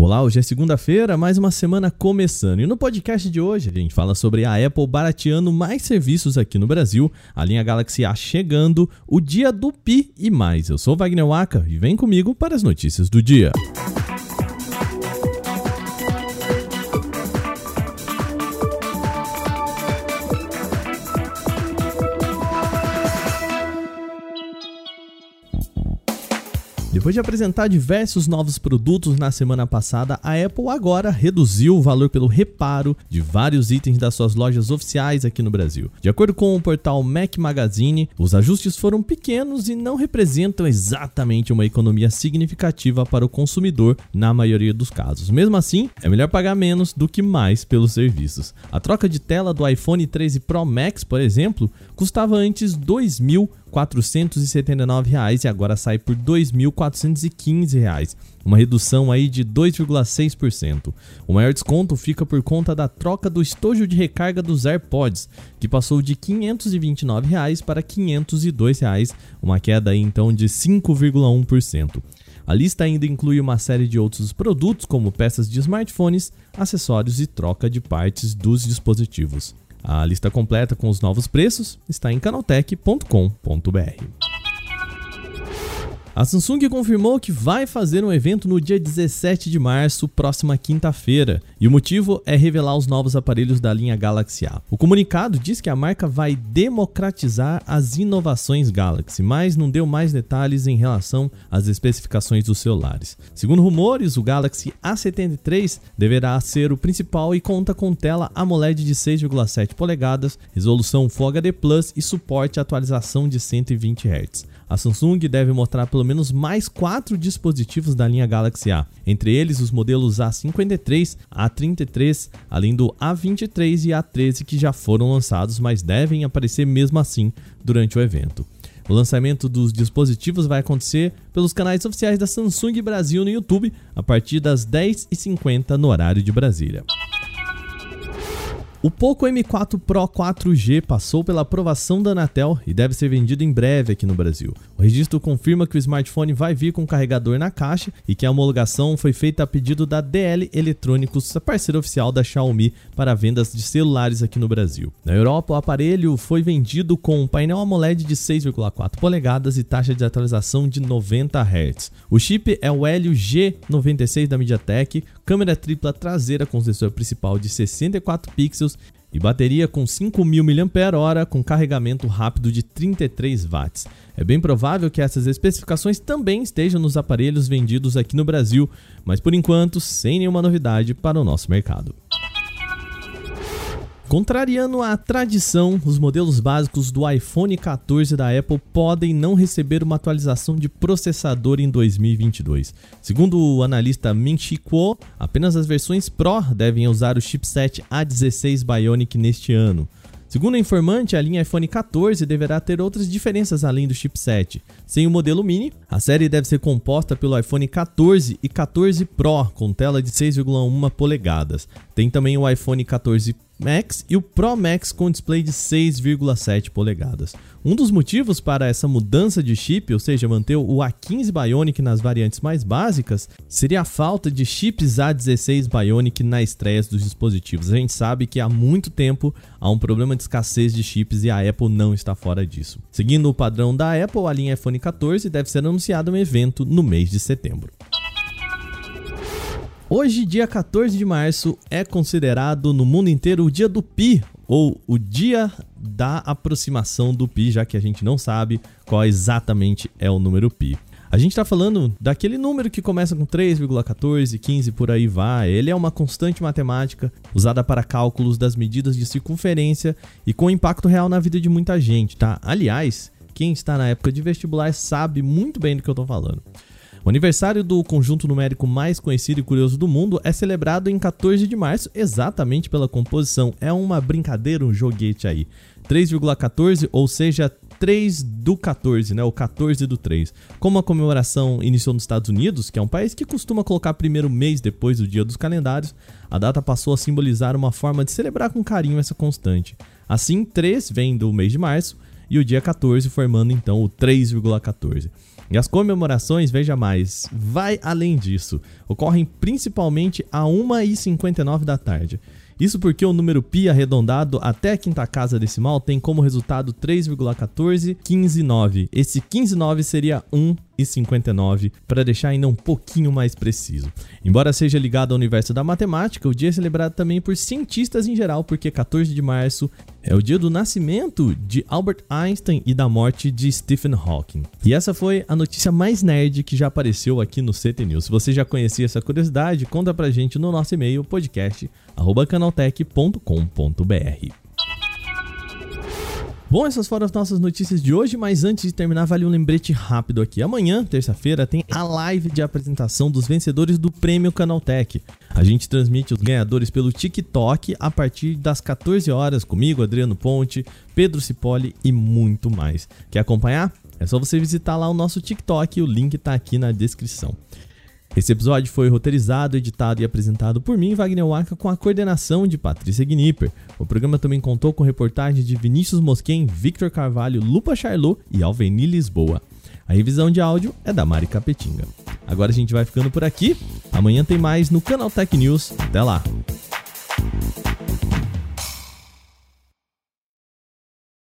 Olá, hoje é segunda-feira, mais uma semana começando. E no podcast de hoje a gente fala sobre a Apple barateando mais serviços aqui no Brasil, a linha Galaxy A chegando, o dia do Pi e mais. Eu sou Wagner Waka e vem comigo para as notícias do dia. Depois de apresentar diversos novos produtos na semana passada, a Apple agora reduziu o valor pelo reparo de vários itens das suas lojas oficiais aqui no Brasil. De acordo com o portal Mac Magazine, os ajustes foram pequenos e não representam exatamente uma economia significativa para o consumidor na maioria dos casos. Mesmo assim, é melhor pagar menos do que mais pelos serviços. A troca de tela do iPhone 13 Pro Max, por exemplo, custava antes R$ 2.000 479 reais e agora sai por R$ 2.415, reais, uma redução aí de 2,6%. O maior desconto fica por conta da troca do estojo de recarga dos AirPods, que passou de 529 reais para 502 reais, uma queda aí, então de 5,1%. A lista ainda inclui uma série de outros produtos, como peças de smartphones, acessórios e troca de partes dos dispositivos. A lista completa com os novos preços está em canaltech.com.br. A Samsung confirmou que vai fazer um evento no dia 17 de março, próxima quinta-feira, e o motivo é revelar os novos aparelhos da linha Galaxy A. O comunicado diz que a marca vai democratizar as inovações Galaxy, mas não deu mais detalhes em relação às especificações dos celulares. Segundo rumores, o Galaxy A73 deverá ser o principal e conta com tela AMOLED de 6,7 polegadas, resolução Full HD Plus e suporte à atualização de 120 Hz. A Samsung deve mostrar pelo menos mais quatro dispositivos da linha Galaxy A, entre eles os modelos A53, A33, além do A23 e A13 que já foram lançados, mas devem aparecer mesmo assim durante o evento. O lançamento dos dispositivos vai acontecer pelos canais oficiais da Samsung Brasil no YouTube a partir das 10h50 no horário de Brasília. O Poco M4 Pro 4G passou pela aprovação da Anatel e deve ser vendido em breve aqui no Brasil. O registro confirma que o smartphone vai vir com carregador na caixa e que a homologação foi feita a pedido da DL Eletrônicos, parceira oficial da Xiaomi para vendas de celulares aqui no Brasil. Na Europa, o aparelho foi vendido com um painel AMOLED de 6,4 polegadas e taxa de atualização de 90 Hz. O chip é o Helio G96 da MediaTek, câmera tripla traseira com sensor principal de 64 pixels e bateria com 5.000 mAh com carregamento rápido de 33 watts. É bem provável que essas especificações também estejam nos aparelhos vendidos aqui no Brasil, mas por enquanto sem nenhuma novidade para o nosso mercado. Contrariando a tradição, os modelos básicos do iPhone 14 da Apple podem não receber uma atualização de processador em 2022. Segundo o analista Ming-Chi Kuo, apenas as versões Pro devem usar o chipset A16 Bionic neste ano. Segundo o informante, a linha iPhone 14 deverá ter outras diferenças além do chipset. Sem o modelo mini, a série deve ser composta pelo iPhone 14 e 14 Pro com tela de 6,1 polegadas. Tem também o iPhone 14 Max e o Pro Max com display de 6,7 polegadas. Um dos motivos para essa mudança de chip, ou seja, manter o A15 Bionic nas variantes mais básicas, seria a falta de chips A16 Bionic na estreia dos dispositivos. A gente sabe que há muito tempo há um problema de escassez de chips e a Apple não está fora disso. Seguindo o padrão da Apple, a linha iPhone 14 deve ser anunciada em um evento no mês de setembro. Hoje, dia 14 de março, é considerado no mundo inteiro o dia do Pi, ou o dia da aproximação do Pi, já que a gente não sabe qual exatamente é o número Pi. A gente está falando daquele número que começa com 3,14, 15 por aí vai. Ele é uma constante matemática usada para cálculos das medidas de circunferência e com impacto real na vida de muita gente, tá? Aliás, quem está na época de vestibular sabe muito bem do que eu estou falando. O aniversário do conjunto numérico mais conhecido e curioso do mundo é celebrado em 14 de março, exatamente pela composição. É uma brincadeira, um joguete aí. 3,14, ou seja, 3 do 14, né? O 14 do 3. Como a comemoração iniciou nos Estados Unidos, que é um país que costuma colocar primeiro mês depois do dia dos calendários, a data passou a simbolizar uma forma de celebrar com carinho essa constante. Assim, 3 vem do mês de março e o dia 14 formando então o 3,14. E as comemorações, veja mais, vai além disso. Ocorrem principalmente a 1h59 da tarde. Isso porque o número π arredondado até a quinta casa decimal tem como resultado 3,14159. Esse 159 seria 1 e 59, para deixar ainda um pouquinho mais preciso. Embora seja ligado ao universo da matemática, o dia é celebrado também por cientistas em geral, porque 14 de março é o dia do nascimento de Albert Einstein e da morte de Stephen Hawking. E essa foi a notícia mais nerd que já apareceu aqui no CT News. Se você já conhecia essa curiosidade, conta pra gente no nosso e-mail podcast@canaltech.com.br. Bom, essas foram as nossas notícias de hoje, mas antes de terminar, vale um lembrete rápido aqui. Amanhã, terça-feira, tem a live de apresentação dos vencedores do Prêmio Canaltech. A gente transmite os ganhadores pelo TikTok a partir das 14 horas comigo, Adriano Ponte, Pedro Cipoli e muito mais. Quer acompanhar? É só você visitar lá o nosso TikTok, o link tá aqui na descrição. Esse episódio foi roteirizado, editado e apresentado por mim, Wagner Waka, com a coordenação de Patrícia Gnipper. O programa também contou com reportagens de Vinícius Mosquen, Victor Carvalho, Lupa Charlot e Alveni Lisboa. A revisão de áudio é da Mari Capetinga. Agora a gente vai ficando por aqui. Amanhã tem mais no Canal Tech News. Até lá!